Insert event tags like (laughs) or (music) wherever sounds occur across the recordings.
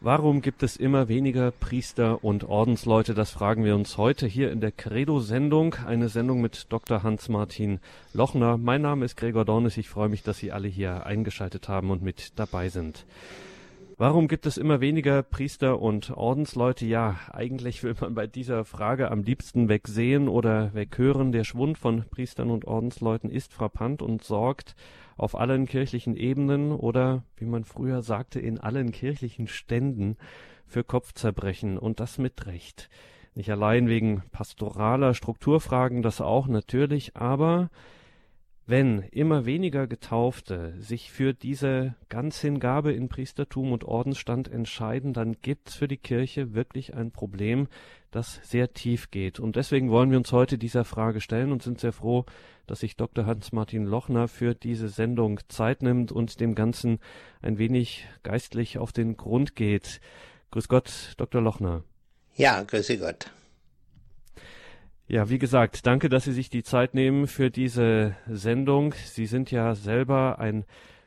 Warum gibt es immer weniger Priester und Ordensleute? Das fragen wir uns heute hier in der Credo-Sendung. Eine Sendung mit Dr. Hans-Martin Lochner. Mein Name ist Gregor Dornis. Ich freue mich, dass Sie alle hier eingeschaltet haben und mit dabei sind. Warum gibt es immer weniger Priester und Ordensleute? Ja, eigentlich will man bei dieser Frage am liebsten wegsehen oder weghören. Der Schwund von Priestern und Ordensleuten ist frappant und sorgt auf allen kirchlichen Ebenen oder, wie man früher sagte, in allen kirchlichen Ständen für Kopfzerbrechen und das mit Recht. Nicht allein wegen pastoraler Strukturfragen, das auch natürlich, aber wenn immer weniger Getaufte sich für diese Ganzhingabe in Priestertum und Ordensstand entscheiden, dann gibt's für die Kirche wirklich ein Problem, das sehr tief geht. Und deswegen wollen wir uns heute dieser Frage stellen und sind sehr froh, dass sich Dr. Hans-Martin Lochner für diese Sendung Zeit nimmt und dem Ganzen ein wenig geistlich auf den Grund geht. Grüß Gott, Dr. Lochner. Ja, grüße Gott. Ja, wie gesagt, danke, dass Sie sich die Zeit nehmen für diese Sendung. Sie sind ja selber ein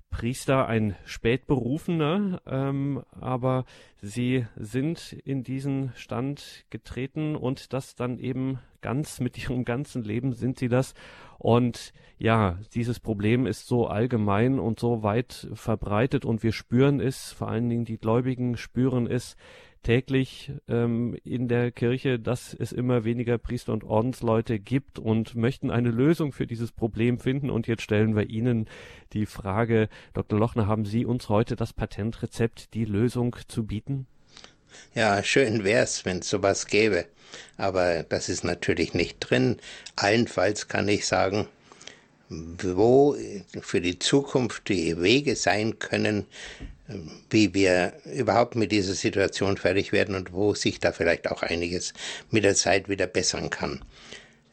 Priester, ein Spätberufener, ähm, aber Sie sind in diesen Stand getreten und das dann eben ganz mit Ihrem ganzen Leben sind Sie das. Und ja, dieses Problem ist so allgemein und so weit verbreitet und wir spüren es, vor allen Dingen die Gläubigen spüren es täglich ähm, in der Kirche, dass es immer weniger Priester und Ordensleute gibt und möchten eine Lösung für dieses Problem finden. Und jetzt stellen wir Ihnen die Frage, Dr. Lochner, haben Sie uns heute das Patentrezept, die Lösung zu bieten? Ja, schön wär's, wenn es sowas gäbe. Aber das ist natürlich nicht drin. Allenfalls kann ich sagen, wo für die Zukunft die Wege sein können, wie wir überhaupt mit dieser Situation fertig werden und wo sich da vielleicht auch einiges mit der Zeit wieder bessern kann.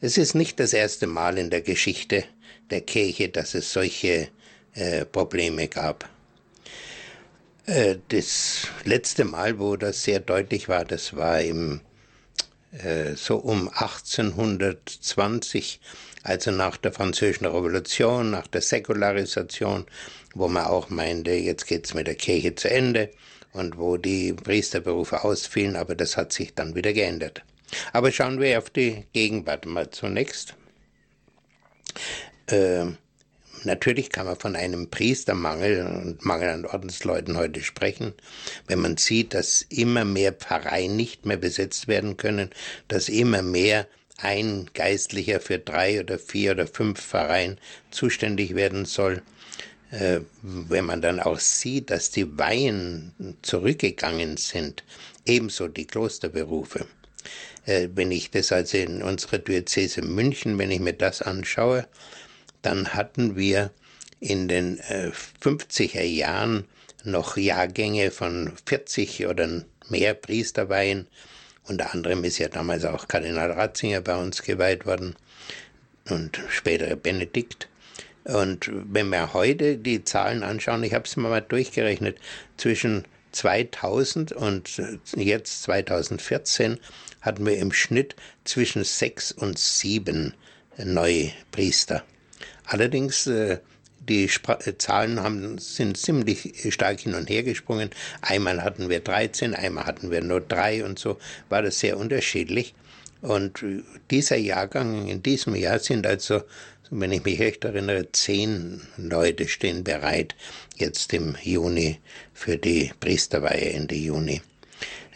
Es ist nicht das erste Mal in der Geschichte der Kirche, dass es solche äh, Probleme gab. Äh, das letzte Mal, wo das sehr deutlich war, das war im äh, so um 1820, also nach der Französischen Revolution, nach der Säkularisation, wo man auch meinte, jetzt geht's mit der Kirche zu Ende und wo die Priesterberufe ausfielen, aber das hat sich dann wieder geändert. Aber schauen wir auf die Gegenwart mal zunächst. Äh, natürlich kann man von einem Priestermangel und Mangel an Ordensleuten heute sprechen, wenn man sieht, dass immer mehr Pfarreien nicht mehr besetzt werden können, dass immer mehr ein Geistlicher für drei oder vier oder fünf Pfarreien zuständig werden soll. Äh, wenn man dann auch sieht, dass die Weihen zurückgegangen sind, ebenso die Klosterberufe. Äh, wenn ich das also in unserer Diözese München, wenn ich mir das anschaue, dann hatten wir in den 50er äh, Jahren noch Jahrgänge von 40 oder mehr Priesterweihen. Unter anderem ist ja damals auch Kardinal Ratzinger bei uns geweiht worden und später Benedikt. Und wenn wir heute die Zahlen anschauen, ich habe es mal durchgerechnet, zwischen 2000 und jetzt 2014 hatten wir im Schnitt zwischen sechs und sieben neue Priester. Allerdings äh, die Spra äh, Zahlen haben, sind ziemlich stark hin und her gesprungen. Einmal hatten wir 13, einmal hatten wir nur drei und so war das sehr unterschiedlich. Und dieser Jahrgang in diesem Jahr sind also wenn ich mich recht erinnere, zehn Leute stehen bereit jetzt im Juni für die Priesterweihe Ende Juni.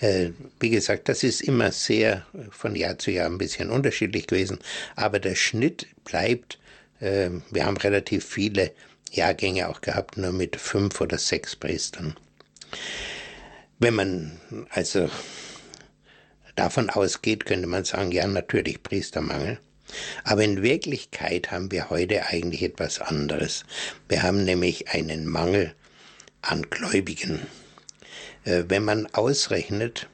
Äh, wie gesagt, das ist immer sehr von Jahr zu Jahr ein bisschen unterschiedlich gewesen, aber der Schnitt bleibt, äh, wir haben relativ viele Jahrgänge auch gehabt, nur mit fünf oder sechs Priestern. Wenn man also davon ausgeht, könnte man sagen, ja, natürlich Priestermangel. Aber in Wirklichkeit haben wir heute eigentlich etwas anderes. Wir haben nämlich einen Mangel an Gläubigen. Äh, wenn man ausrechnet,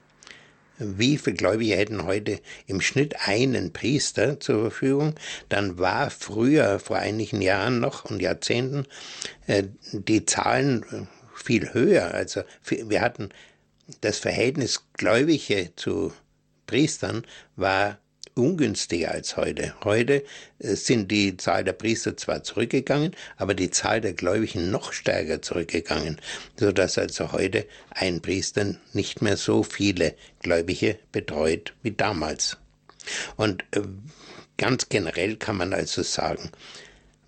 wie viele Gläubige hätten heute im Schnitt einen Priester zur Verfügung, dann war früher, vor einigen Jahren noch und Jahrzehnten, äh, die Zahlen viel höher. Also wir hatten das Verhältnis Gläubige zu Priestern war ungünstiger als heute. Heute äh, sind die Zahl der Priester zwar zurückgegangen, aber die Zahl der Gläubigen noch stärker zurückgegangen, so dass also heute ein Priester nicht mehr so viele Gläubige betreut wie damals. Und äh, ganz generell kann man also sagen,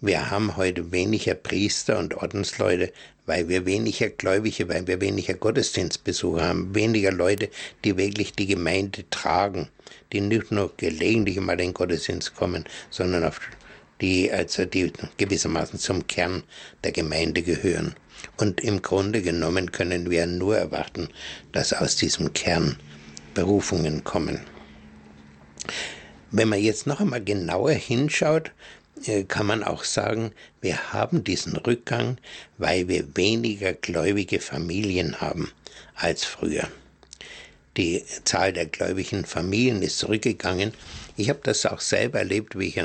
wir haben heute weniger Priester und Ordensleute, weil wir weniger Gläubige, weil wir weniger Gottesdienstbesucher haben, weniger Leute, die wirklich die Gemeinde tragen, die nicht nur gelegentlich mal in den Gottesdienst kommen, sondern auf die, also die gewissermaßen zum Kern der Gemeinde gehören. Und im Grunde genommen können wir nur erwarten, dass aus diesem Kern Berufungen kommen. Wenn man jetzt noch einmal genauer hinschaut, kann man auch sagen, wir haben diesen Rückgang, weil wir weniger gläubige Familien haben als früher. Die Zahl der gläubigen Familien ist zurückgegangen. Ich habe das auch selber erlebt, wie ich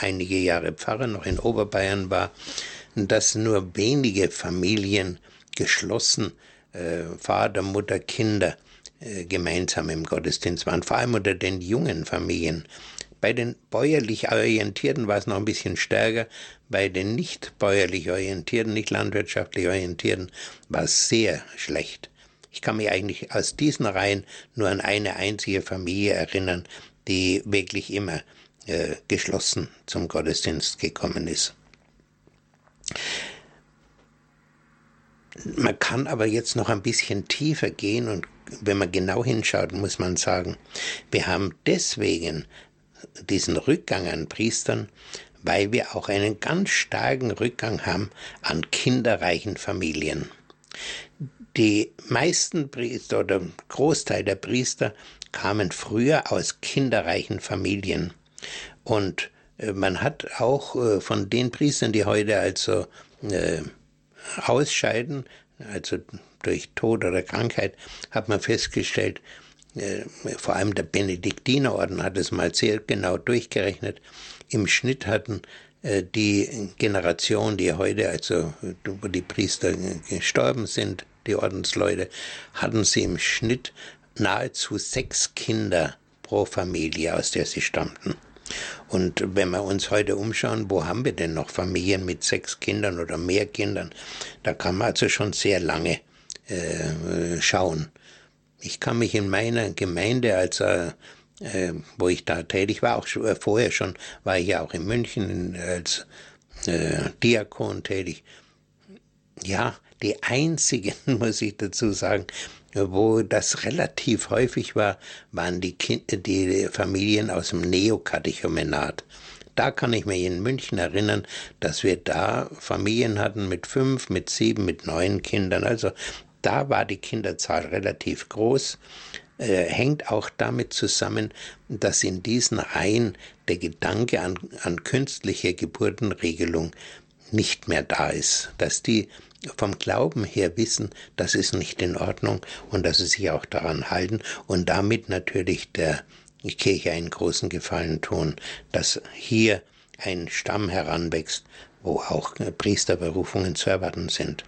einige Jahre Pfarrer noch in Oberbayern war, dass nur wenige Familien geschlossen, äh, Vater, Mutter, Kinder, äh, gemeinsam im Gottesdienst waren, vor allem unter den jungen Familien. Bei den bäuerlich Orientierten war es noch ein bisschen stärker. Bei den nicht bäuerlich Orientierten, nicht landwirtschaftlich Orientierten, war es sehr schlecht. Ich kann mich eigentlich aus diesen Reihen nur an eine einzige Familie erinnern, die wirklich immer äh, geschlossen zum Gottesdienst gekommen ist. Man kann aber jetzt noch ein bisschen tiefer gehen und wenn man genau hinschaut, muss man sagen, wir haben deswegen diesen Rückgang an Priestern, weil wir auch einen ganz starken Rückgang haben an kinderreichen Familien. Die meisten Priester oder Großteil der Priester kamen früher aus kinderreichen Familien. Und äh, man hat auch äh, von den Priestern, die heute also äh, ausscheiden, also durch Tod oder Krankheit, hat man festgestellt, vor allem der Benediktinerorden hat es mal sehr genau durchgerechnet. Im Schnitt hatten äh, die Generation, die heute, also wo die Priester gestorben sind, die Ordensleute, hatten sie im Schnitt nahezu sechs Kinder pro Familie, aus der sie stammten. Und wenn wir uns heute umschauen, wo haben wir denn noch Familien mit sechs Kindern oder mehr Kindern? Da kann man also schon sehr lange äh, schauen. Ich kann mich in meiner Gemeinde, als äh, wo ich da tätig war, auch schon, äh, vorher schon, war ich ja auch in München als äh, Diakon tätig. Ja, die einzigen, (laughs) muss ich dazu sagen, wo das relativ häufig war, waren die, kind, die Familien aus dem Neokatechumenat. Da kann ich mich in München erinnern, dass wir da Familien hatten mit fünf, mit sieben, mit neun Kindern. Also da war die Kinderzahl relativ groß, äh, hängt auch damit zusammen, dass in diesen Reihen der Gedanke an, an künstliche Geburtenregelung nicht mehr da ist, dass die vom Glauben her wissen, das ist nicht in Ordnung und dass sie sich auch daran halten und damit natürlich der Kirche einen großen Gefallen tun, dass hier ein Stamm heranwächst, wo auch Priesterberufungen zu erwarten sind.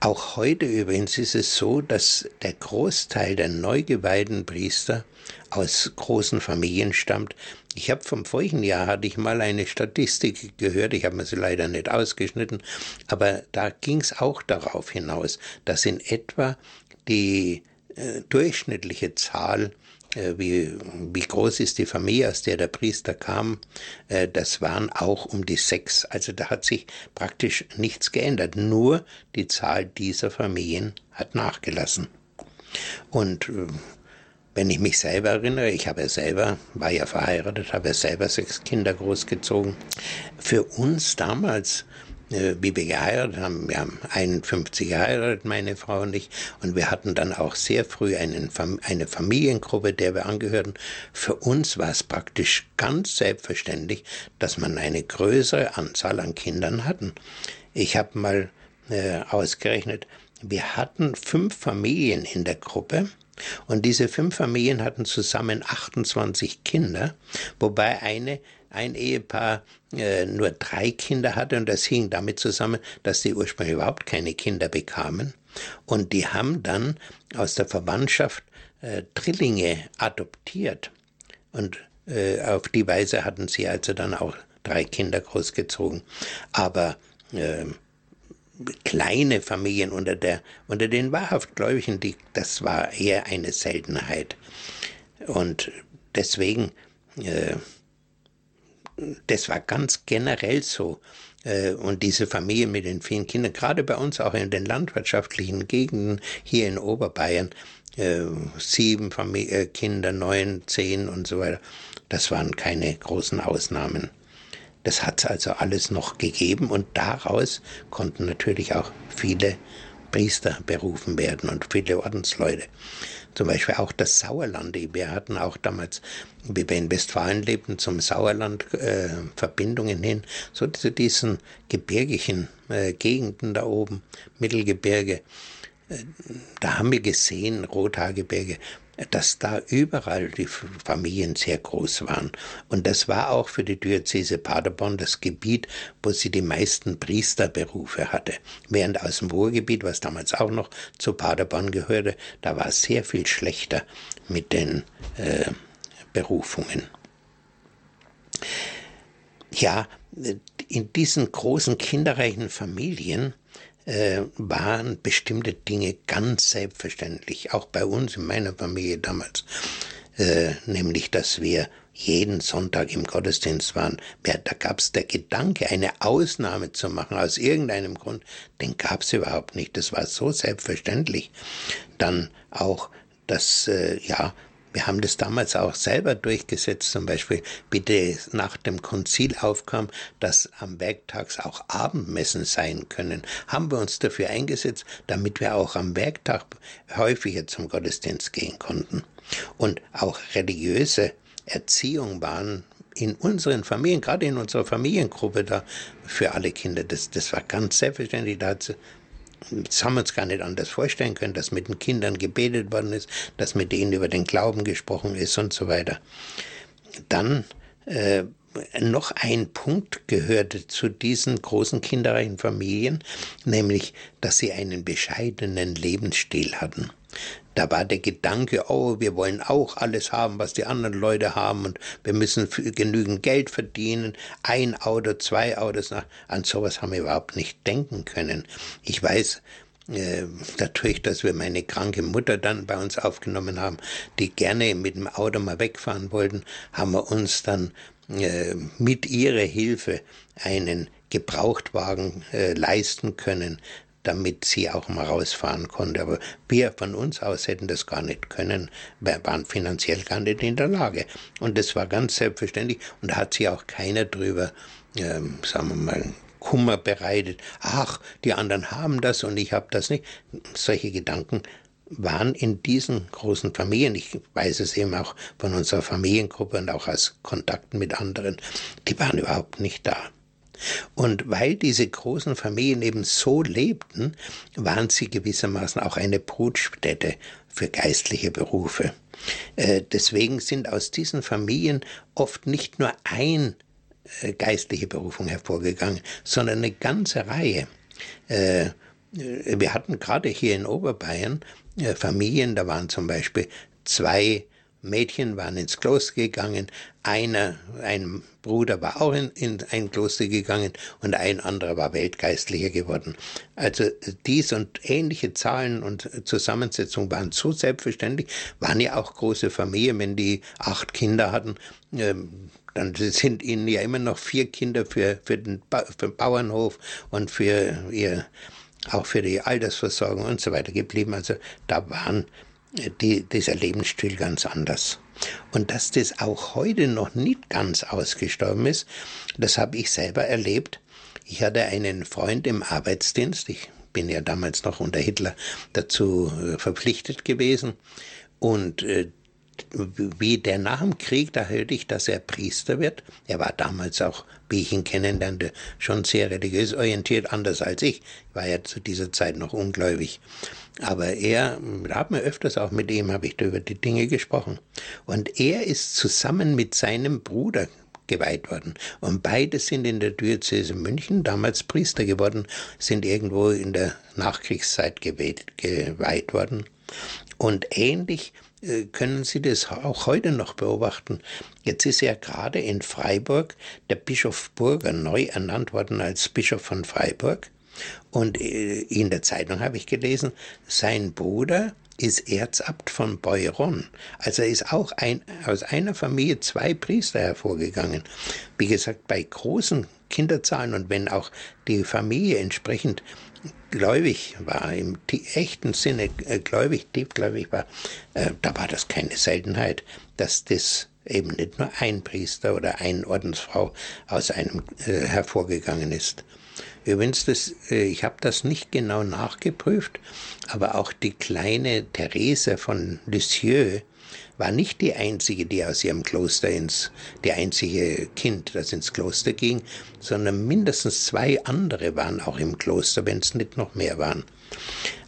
Auch heute übrigens ist es so, dass der Großteil der neu geweihten Priester aus großen Familien stammt. Ich habe vom vorigen Jahr hatte ich mal eine Statistik gehört, ich habe mir sie leider nicht ausgeschnitten, aber da ging es auch darauf hinaus, dass in etwa die äh, durchschnittliche Zahl wie, wie groß ist die Familie, aus der der Priester kam, äh, das waren auch um die sechs. Also da hat sich praktisch nichts geändert. Nur die Zahl dieser Familien hat nachgelassen. Und äh, wenn ich mich selber erinnere, ich habe selber, war ja verheiratet, habe ja selber sechs Kinder großgezogen. Für uns damals äh, wie wir geheiratet haben. Wir haben 51 geheiratet, meine Frau und ich, und wir hatten dann auch sehr früh einen, eine Familiengruppe, der wir angehörten. Für uns war es praktisch ganz selbstverständlich, dass man eine größere Anzahl an Kindern hatten. Ich habe mal äh, ausgerechnet, wir hatten fünf Familien in der Gruppe. Und diese fünf Familien hatten zusammen 28 Kinder, wobei eine ein Ehepaar äh, nur drei Kinder hatte und das hing damit zusammen, dass die ursprünglich überhaupt keine Kinder bekamen. Und die haben dann aus der Verwandtschaft äh, Drillinge adoptiert. Und äh, auf die Weise hatten sie also dann auch drei Kinder großgezogen. Aber äh, kleine Familien unter, der, unter den wahrhaft Gläubigen, die, das war eher eine Seltenheit. Und deswegen, äh, das war ganz generell so. Äh, und diese Familie mit den vielen Kindern, gerade bei uns auch in den landwirtschaftlichen Gegenden hier in Oberbayern, äh, sieben Familie, äh, Kinder, neun, zehn und so weiter, das waren keine großen Ausnahmen. Das hat es also alles noch gegeben und daraus konnten natürlich auch viele Priester berufen werden und viele Ordensleute. Zum Beispiel auch das Sauerland. Wir hatten auch damals, wie wir in Westfalen lebten, zum Sauerland äh, Verbindungen hin, so zu diesen gebirgigen äh, Gegenden da oben, Mittelgebirge. Äh, da haben wir gesehen, Rothaargebirge, dass da überall die Familien sehr groß waren. Und das war auch für die Diözese Paderborn das Gebiet, wo sie die meisten Priesterberufe hatte. Während aus dem Ruhrgebiet, was damals auch noch zu Paderborn gehörte, da war es sehr viel schlechter mit den äh, Berufungen. Ja, in diesen großen kinderreichen Familien äh, waren bestimmte Dinge ganz selbstverständlich, auch bei uns in meiner Familie damals, äh, nämlich dass wir jeden Sonntag im Gottesdienst waren. Da gab es der Gedanke, eine Ausnahme zu machen aus irgendeinem Grund, den gab es überhaupt nicht. Das war so selbstverständlich. Dann auch, dass äh, ja wir haben das damals auch selber durchgesetzt, zum Beispiel, bitte nach dem Konzil aufkam, dass am Werktags auch Abendmessen sein können. Haben wir uns dafür eingesetzt, damit wir auch am Werktag häufiger zum Gottesdienst gehen konnten. Und auch religiöse Erziehung waren in unseren Familien, gerade in unserer Familiengruppe da für alle Kinder, das, das war ganz selbstverständlich. Da hat das haben wir uns gar nicht anders vorstellen können, dass mit den Kindern gebetet worden ist, dass mit denen über den Glauben gesprochen ist und so weiter. Dann äh, noch ein Punkt gehörte zu diesen großen kinderreichen Familien, nämlich, dass sie einen bescheidenen Lebensstil hatten. Da war der Gedanke, oh, wir wollen auch alles haben, was die anderen Leute haben und wir müssen genügend Geld verdienen, ein Auto, zwei Autos, an sowas haben wir überhaupt nicht denken können. Ich weiß, äh, dadurch, dass wir meine kranke Mutter dann bei uns aufgenommen haben, die gerne mit dem Auto mal wegfahren wollten, haben wir uns dann äh, mit ihrer Hilfe einen Gebrauchtwagen äh, leisten können, damit sie auch mal rausfahren konnte. Aber wir von uns aus hätten das gar nicht können. Wir waren finanziell gar nicht in der Lage. Und das war ganz selbstverständlich. Und da hat sich auch keiner drüber, ähm, sagen wir mal, Kummer bereitet. Ach, die anderen haben das und ich habe das nicht. Solche Gedanken waren in diesen großen Familien, ich weiß es eben auch von unserer Familiengruppe und auch aus Kontakten mit anderen, die waren überhaupt nicht da. Und weil diese großen Familien eben so lebten, waren sie gewissermaßen auch eine Brutstätte für geistliche Berufe. Äh, deswegen sind aus diesen Familien oft nicht nur ein äh, geistliche Berufung hervorgegangen, sondern eine ganze Reihe. Äh, wir hatten gerade hier in Oberbayern Familien, da waren zum Beispiel zwei Mädchen waren ins Kloster gegangen, einer, ein Bruder war auch in, in ein Kloster gegangen und ein anderer war Weltgeistlicher geworden. Also dies und ähnliche Zahlen und Zusammensetzungen waren so selbstverständlich, waren ja auch große Familien, wenn die acht Kinder hatten, ähm, dann sind ihnen ja immer noch vier Kinder für, für, den, für den Bauernhof und für ihr, auch für die Altersversorgung und so weiter geblieben. Also da waren die, dieser Lebensstil ganz anders. Und dass das auch heute noch nicht ganz ausgestorben ist, das habe ich selber erlebt. Ich hatte einen Freund im Arbeitsdienst, ich bin ja damals noch unter Hitler dazu äh, verpflichtet gewesen. Und äh, wie der nach dem Krieg, da hörte ich, dass er Priester wird. Er war damals auch, wie ich ihn kennenlernte, schon sehr religiös orientiert, anders als ich. Ich war ja zu dieser Zeit noch ungläubig. Aber er, da hat man öfters auch mit ihm, habe ich da über die Dinge gesprochen. Und er ist zusammen mit seinem Bruder geweiht worden. Und beide sind in der Diözese München damals Priester geworden, sind irgendwo in der Nachkriegszeit geweiht, geweiht worden. Und ähnlich äh, können Sie das auch heute noch beobachten. Jetzt ist ja gerade in Freiburg der Bischof Burger neu ernannt worden als Bischof von Freiburg. Und äh, in der Zeitung habe ich gelesen, sein Bruder ist Erzabt von Beuron. Also ist auch ein, aus einer Familie zwei Priester hervorgegangen. Wie gesagt, bei großen Kinderzahlen und wenn auch die Familie entsprechend gläubig war, im echten Sinne äh, gläubig, tiefgläubig war, äh, da war das keine Seltenheit, dass das eben nicht nur ein Priester oder eine Ordensfrau aus einem äh, hervorgegangen ist. Übrigens, das, äh, ich habe das nicht genau nachgeprüft, aber auch die kleine Therese von Lisieux war nicht die einzige, die aus ihrem Kloster ins, die einzige Kind, das ins Kloster ging, sondern mindestens zwei andere waren auch im Kloster, wenn es nicht noch mehr waren.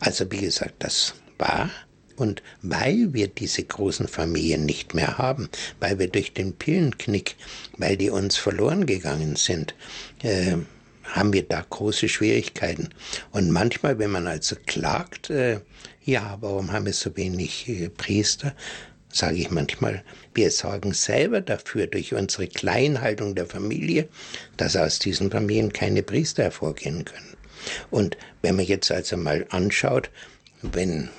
Also wie gesagt, das war und weil wir diese großen Familien nicht mehr haben, weil wir durch den Pillenknick, weil die uns verloren gegangen sind, äh, haben wir da große Schwierigkeiten. Und manchmal, wenn man also klagt, äh, ja, warum haben wir so wenig äh, Priester, sage ich manchmal, wir sorgen selber dafür durch unsere Kleinhaltung der Familie, dass aus diesen Familien keine Priester hervorgehen können. Und wenn man jetzt also mal anschaut, wenn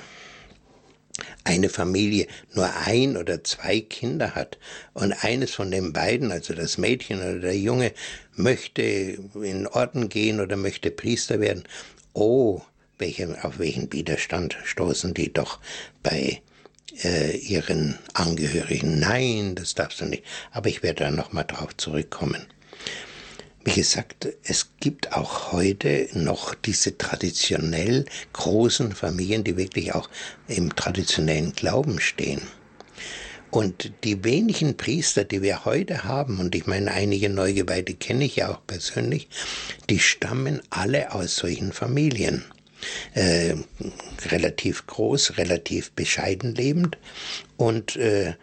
eine Familie nur ein oder zwei Kinder hat und eines von den beiden, also das Mädchen oder der Junge, möchte in Orden gehen oder möchte Priester werden, oh, welche, auf welchen Widerstand stoßen die doch bei äh, ihren Angehörigen. Nein, das darfst du nicht. Aber ich werde da nochmal drauf zurückkommen. Wie gesagt, es gibt auch heute noch diese traditionell großen Familien, die wirklich auch im traditionellen Glauben stehen. Und die wenigen Priester, die wir heute haben, und ich meine, einige Neugeweihte kenne ich ja auch persönlich, die stammen alle aus solchen Familien. Äh, relativ groß, relativ bescheiden lebend und äh, äh,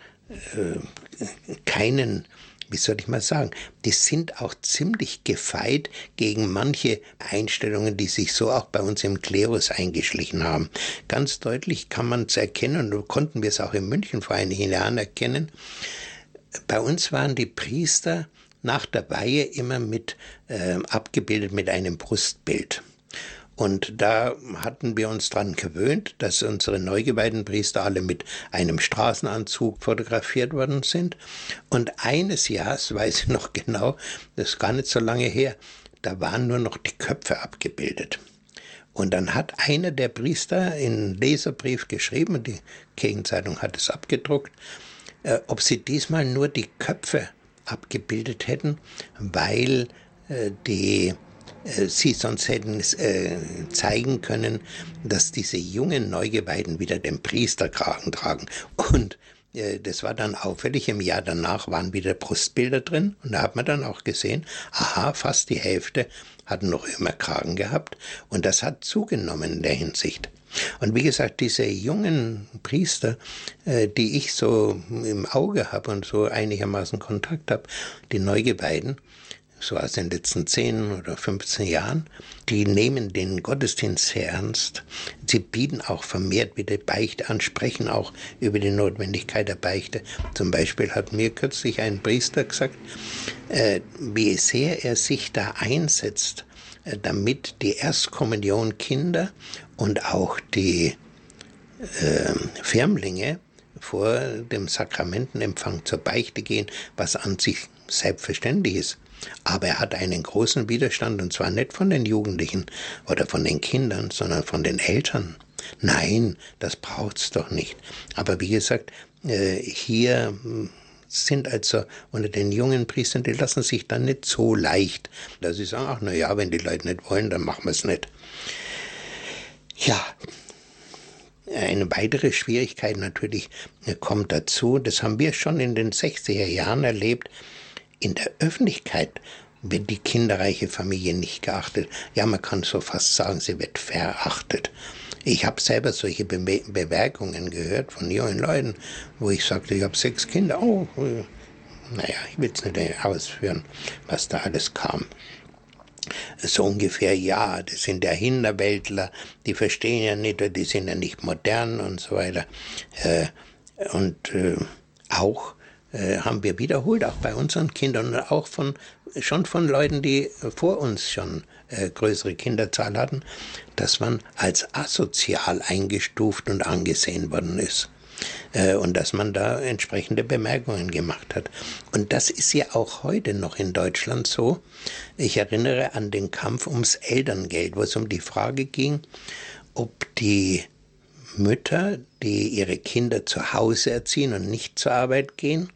keinen wie soll ich mal sagen, die sind auch ziemlich gefeit gegen manche Einstellungen, die sich so auch bei uns im Klerus eingeschlichen haben. Ganz deutlich kann man es erkennen, und konnten wir es auch in München vor einigen Jahren erkennen. Bei uns waren die Priester nach der Weihe immer mit äh, abgebildet mit einem Brustbild. Und da hatten wir uns dran gewöhnt, dass unsere neugeweihten Priester alle mit einem Straßenanzug fotografiert worden sind. Und eines Jahres, (laughs) weiß ich noch genau, das ist gar nicht so lange her, da waren nur noch die Köpfe abgebildet. Und dann hat einer der Priester in Leserbrief geschrieben, die Gegenzeitung hat es abgedruckt, äh, ob sie diesmal nur die Köpfe abgebildet hätten, weil äh, die sie sonst hätten äh, zeigen können, dass diese jungen Neugeweihten wieder den Priesterkragen tragen. Und äh, das war dann auffällig. Im Jahr danach waren wieder Brustbilder drin. Und da hat man dann auch gesehen, aha, fast die Hälfte hatten noch immer Kragen gehabt. Und das hat zugenommen in der Hinsicht. Und wie gesagt, diese jungen Priester, äh, die ich so im Auge habe und so einigermaßen Kontakt habe, die Neugeweihten, so aus den letzten 10 oder 15 Jahren, die nehmen den Gottesdienst sehr ernst. Sie bieten auch vermehrt wieder Beichte an, sprechen auch über die Notwendigkeit der Beichte. Zum Beispiel hat mir kürzlich ein Priester gesagt, äh, wie sehr er sich da einsetzt, äh, damit die Erstkommunion Kinder und auch die äh, Firmlinge vor dem Sakramentenempfang zur Beichte gehen, was an sich selbstverständlich ist. Aber er hat einen großen Widerstand, und zwar nicht von den Jugendlichen oder von den Kindern, sondern von den Eltern. Nein, das braucht's doch nicht. Aber wie gesagt, äh, hier hm, sind also unter den jungen Priestern, die lassen sich dann nicht so leicht, dass sie sagen, ach na ja, wenn die Leute nicht wollen, dann machen wir es nicht. Ja, eine weitere Schwierigkeit natürlich äh, kommt dazu, das haben wir schon in den 60er Jahren erlebt, in der Öffentlichkeit wird die kinderreiche Familie nicht geachtet. Ja, man kann so fast sagen, sie wird verachtet. Ich habe selber solche Be Bemerkungen gehört von jungen Leuten, wo ich sagte, ich habe sechs Kinder. Oh, naja, ich will es nicht ausführen, was da alles kam. So ungefähr, ja, das sind ja Hinterwäldler, die verstehen ja nicht, die sind ja nicht modern und so weiter. Äh, Und äh, auch haben wir wiederholt, auch bei unseren Kindern und auch von, schon von Leuten, die vor uns schon äh, größere Kinderzahl hatten, dass man als asozial eingestuft und angesehen worden ist. Äh, und dass man da entsprechende Bemerkungen gemacht hat. Und das ist ja auch heute noch in Deutschland so. Ich erinnere an den Kampf ums Elterngeld, wo es um die Frage ging, ob die Mütter, die ihre Kinder zu Hause erziehen und nicht zur Arbeit gehen,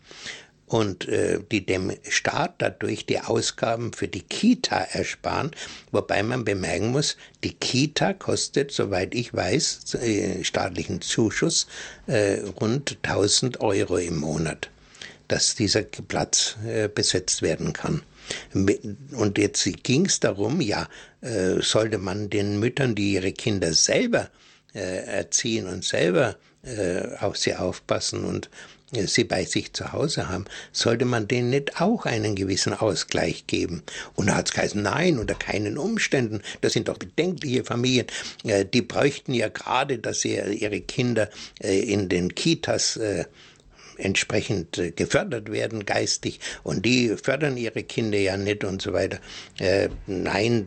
und äh, die dem Staat dadurch die Ausgaben für die Kita ersparen, wobei man bemerken muss, die Kita kostet, soweit ich weiß, äh, staatlichen Zuschuss äh, rund 1000 Euro im Monat, dass dieser Platz äh, besetzt werden kann. Und jetzt ging es darum, ja, äh, sollte man den Müttern, die ihre Kinder selber erziehen und selber äh, auf sie aufpassen und sie bei sich zu Hause haben, sollte man denen nicht auch einen gewissen Ausgleich geben? Und da hat es geheißen, nein, unter keinen Umständen. Das sind doch bedenkliche Familien. Äh, die bräuchten ja gerade, dass sie ihre Kinder äh, in den Kitas äh, entsprechend gefördert werden geistig und die fördern ihre Kinder ja nicht und so weiter. Äh, nein,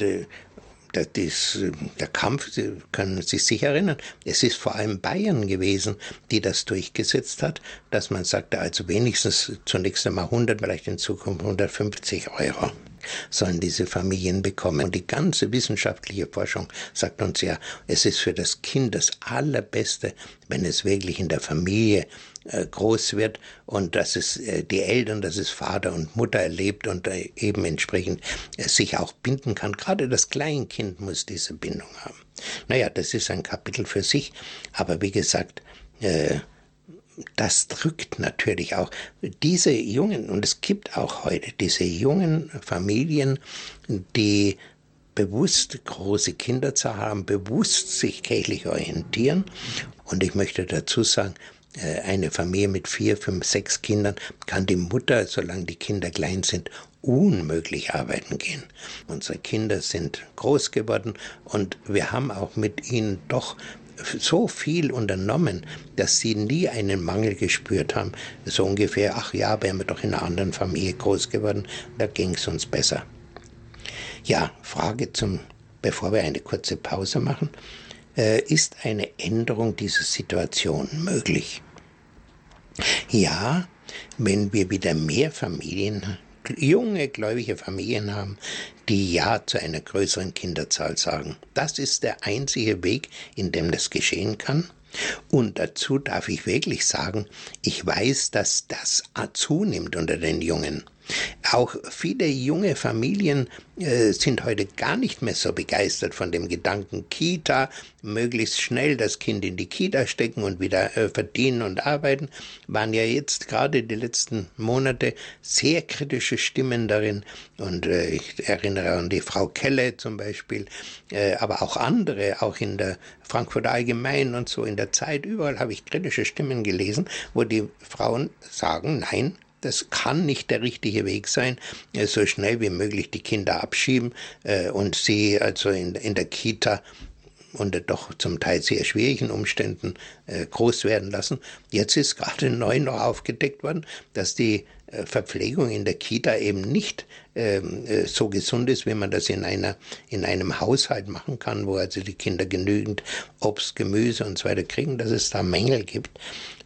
das, das, der Kampf, Sie können sich sicher erinnern, es ist vor allem Bayern gewesen, die das durchgesetzt hat, dass man sagte, also wenigstens zunächst einmal 100, vielleicht in Zukunft 150 Euro sollen diese Familien bekommen. Und die ganze wissenschaftliche Forschung sagt uns ja, es ist für das Kind das Allerbeste, wenn es wirklich in der Familie groß wird und dass es äh, die Eltern, dass es Vater und Mutter erlebt und äh, eben entsprechend sich auch binden kann. Gerade das Kleinkind muss diese Bindung haben. Naja, das ist ein Kapitel für sich, aber wie gesagt, das drückt natürlich auch diese jungen, und es gibt auch heute diese jungen Familien, die bewusst große Kinder zu haben, bewusst sich kirchlich orientieren. Und ich möchte dazu sagen, äh, eine Familie mit vier, fünf, sechs Kindern kann die Mutter, solange die Kinder klein sind, unmöglich arbeiten gehen. Unsere Kinder sind groß geworden und wir haben auch mit ihnen doch so viel unternommen, dass sie nie einen Mangel gespürt haben. So ungefähr, ach ja, wären wir doch in einer anderen Familie groß geworden, da ging es uns besser. Ja, Frage zum, bevor wir eine kurze Pause machen. Äh, ist eine Änderung dieser Situation möglich? Ja, wenn wir wieder mehr Familien junge gläubige Familien haben, die Ja zu einer größeren Kinderzahl sagen. Das ist der einzige Weg, in dem das geschehen kann. Und dazu darf ich wirklich sagen, ich weiß, dass das zunimmt unter den Jungen. Auch viele junge Familien äh, sind heute gar nicht mehr so begeistert von dem Gedanken Kita, möglichst schnell das Kind in die Kita stecken und wieder äh, verdienen und arbeiten, waren ja jetzt gerade die letzten Monate sehr kritische Stimmen darin. Und äh, ich erinnere an die Frau Kelle zum Beispiel, äh, aber auch andere, auch in der Frankfurter Allgemein und so in der Zeit, überall habe ich kritische Stimmen gelesen, wo die Frauen sagen, nein, das kann nicht der richtige Weg sein, äh, so schnell wie möglich die Kinder abschieben äh, und sie also in, in der Kita unter doch zum Teil sehr schwierigen Umständen äh, groß werden lassen. Jetzt ist gerade (laughs) neu noch aufgedeckt worden, dass die Verpflegung in der Kita eben nicht ähm, so gesund ist, wie man das in einer in einem Haushalt machen kann, wo also die Kinder genügend Obst, Gemüse und so weiter kriegen, dass es da Mängel gibt.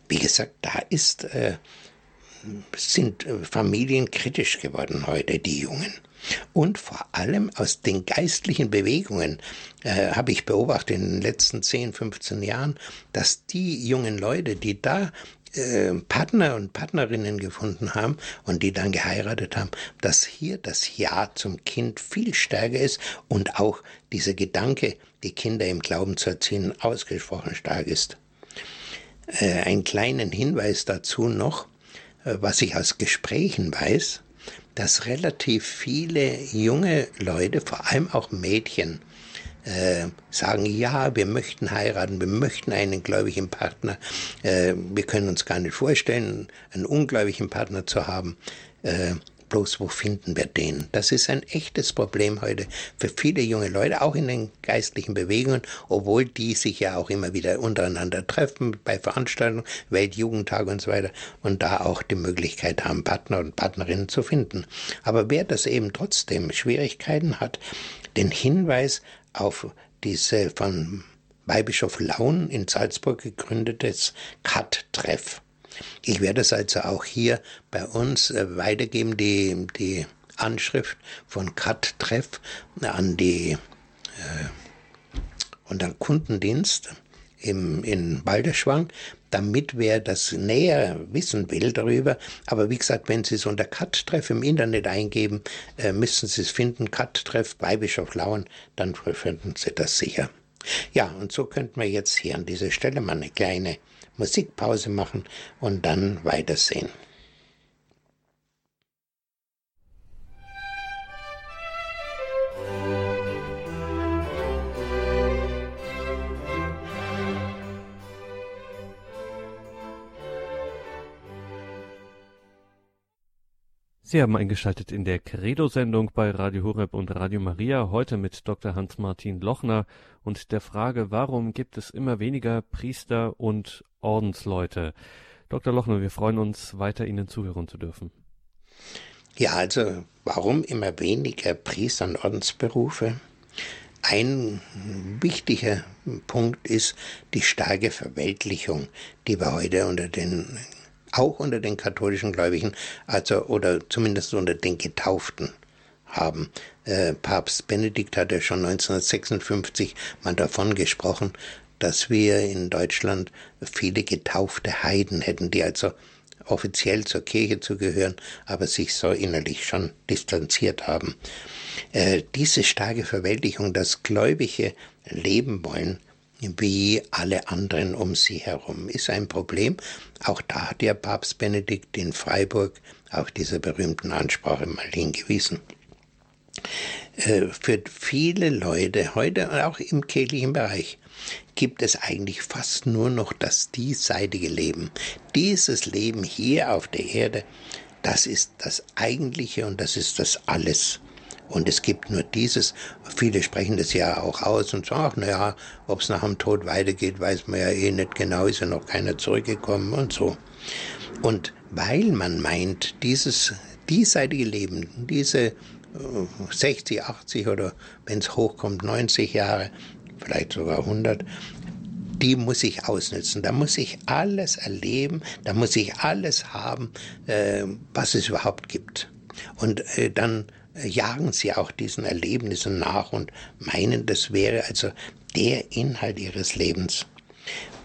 Wie gesagt, da ist äh, sind äh, Familien kritisch geworden heute, die Jungen. Und vor allem aus den geistlichen Bewegungen äh, habe ich beobachtet in den letzten 10, 15 Jahren, dass die jungen Leute, die da äh, Partner und Partnerinnen gefunden haben und die dann geheiratet haben, dass hier das Ja zum Kind viel stärker ist und auch dieser Gedanke, die Kinder im Glauben zu erziehen, ausgesprochen stark ist. Äh, einen kleinen Hinweis dazu noch. Äh, was ich aus Gesprächen weiß, dass relativ viele junge Leute, vor allem auch Mädchen, äh, sagen, ja, wir möchten heiraten, wir möchten einen gläubigen Partner, äh, wir können uns gar nicht vorstellen, einen ungläubigen Partner zu haben. Bloß wo finden wir den? Das ist ein echtes Problem heute für viele junge Leute, auch in den geistlichen Bewegungen, obwohl die sich ja auch immer wieder untereinander treffen bei Veranstaltungen, Weltjugendtag und so weiter und da auch die Möglichkeit haben, Partner und Partnerinnen zu finden. Aber wer das eben trotzdem Schwierigkeiten hat, den Hinweis auf diese von Weihbischof Laun in Salzburg gegründetes CAT-Treff. Ich werde es also auch hier bei uns äh, weitergeben, die, die Anschrift von CAT-Treff an die äh, an Kundendienst im, in Balderschwang, damit wer das näher wissen will darüber. Aber wie gesagt, wenn Sie es unter Cut-Treff im Internet eingeben, äh, müssen Sie es finden. Cut-Treff bei Bischof Lauen, dann finden Sie das sicher. Ja, und so könnten wir jetzt hier an dieser Stelle mal eine kleine Musikpause machen und dann weitersehen. Sie haben eingeschaltet in der Credo-Sendung bei Radio Horeb und Radio Maria, heute mit Dr. Hans-Martin Lochner und der Frage, warum gibt es immer weniger Priester und Ordensleute? Dr. Lochner, wir freuen uns, weiter Ihnen zuhören zu dürfen. Ja, also warum immer weniger Priester und Ordensberufe? Ein wichtiger Punkt ist die starke Verweltlichung, die wir heute unter den auch unter den katholischen Gläubigen, also oder zumindest unter den Getauften haben. Äh, Papst Benedikt hat ja schon 1956 mal davon gesprochen, dass wir in Deutschland viele getaufte Heiden hätten, die also offiziell zur Kirche zugehören, aber sich so innerlich schon distanziert haben. Äh, diese starke Verwältigung, das Gläubige leben wollen, wie alle anderen um sie herum. Ist ein Problem. Auch da hat der Papst Benedikt in Freiburg auf dieser berühmten Ansprache mal hingewiesen. Äh, für viele Leute heute und auch im kirchlichen Bereich gibt es eigentlich fast nur noch das diesseitige Leben. Dieses Leben hier auf der Erde, das ist das Eigentliche und das ist das Alles. Und es gibt nur dieses. Viele sprechen das ja auch aus und sagen, ach, naja, ob es nach dem Tod weitergeht, weiß man ja eh nicht genau, ist ja noch keiner zurückgekommen und so. Und weil man meint, dieses diesseitige Leben, diese 60, äh, 80 oder wenn es hochkommt 90 Jahre, vielleicht sogar 100, die muss ich ausnutzen. Da muss ich alles erleben, da muss ich alles haben, äh, was es überhaupt gibt. Und äh, dann jagen sie auch diesen Erlebnissen nach und meinen, das wäre also der Inhalt ihres Lebens.